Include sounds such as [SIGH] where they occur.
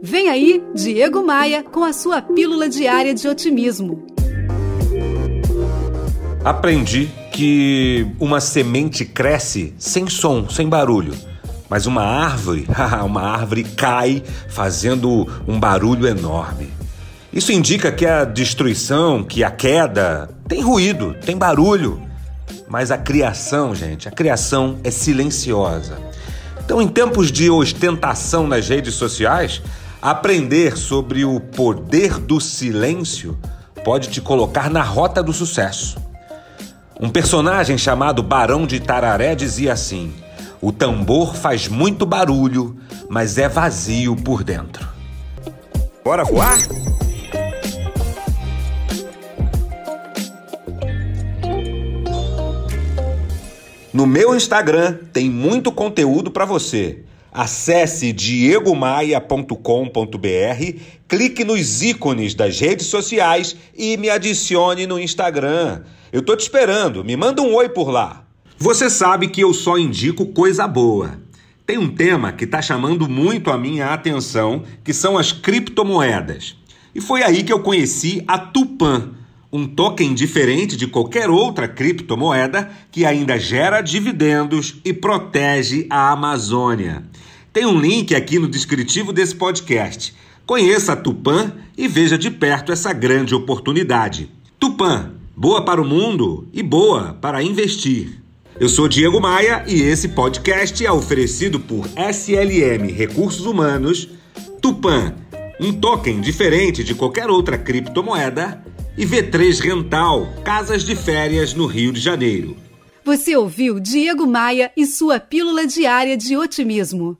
Vem aí, Diego Maia, com a sua pílula diária de otimismo. Aprendi que uma semente cresce sem som, sem barulho. Mas uma árvore, [LAUGHS] uma árvore cai fazendo um barulho enorme. Isso indica que a destruição, que a queda tem ruído, tem barulho. Mas a criação, gente, a criação é silenciosa. Então, em tempos de ostentação nas redes sociais, aprender sobre o poder do silêncio pode te colocar na rota do sucesso. Um personagem chamado Barão de Tararé dizia assim: O tambor faz muito barulho, mas é vazio por dentro. Bora voar? No meu Instagram tem muito conteúdo para você. Acesse diegomaia.com.br, clique nos ícones das redes sociais e me adicione no Instagram. Eu tô te esperando, me manda um oi por lá. Você sabe que eu só indico coisa boa. Tem um tema que está chamando muito a minha atenção, que são as criptomoedas. E foi aí que eu conheci a Tupan um token diferente de qualquer outra criptomoeda que ainda gera dividendos e protege a Amazônia. Tem um link aqui no descritivo desse podcast. Conheça a Tupan e veja de perto essa grande oportunidade. Tupan, boa para o mundo e boa para investir. Eu sou Diego Maia e esse podcast é oferecido por SLM Recursos Humanos, Tupan, um token diferente de qualquer outra criptomoeda e V3 Rental, casas de férias no Rio de Janeiro. Você ouviu Diego Maia e sua pílula diária de otimismo.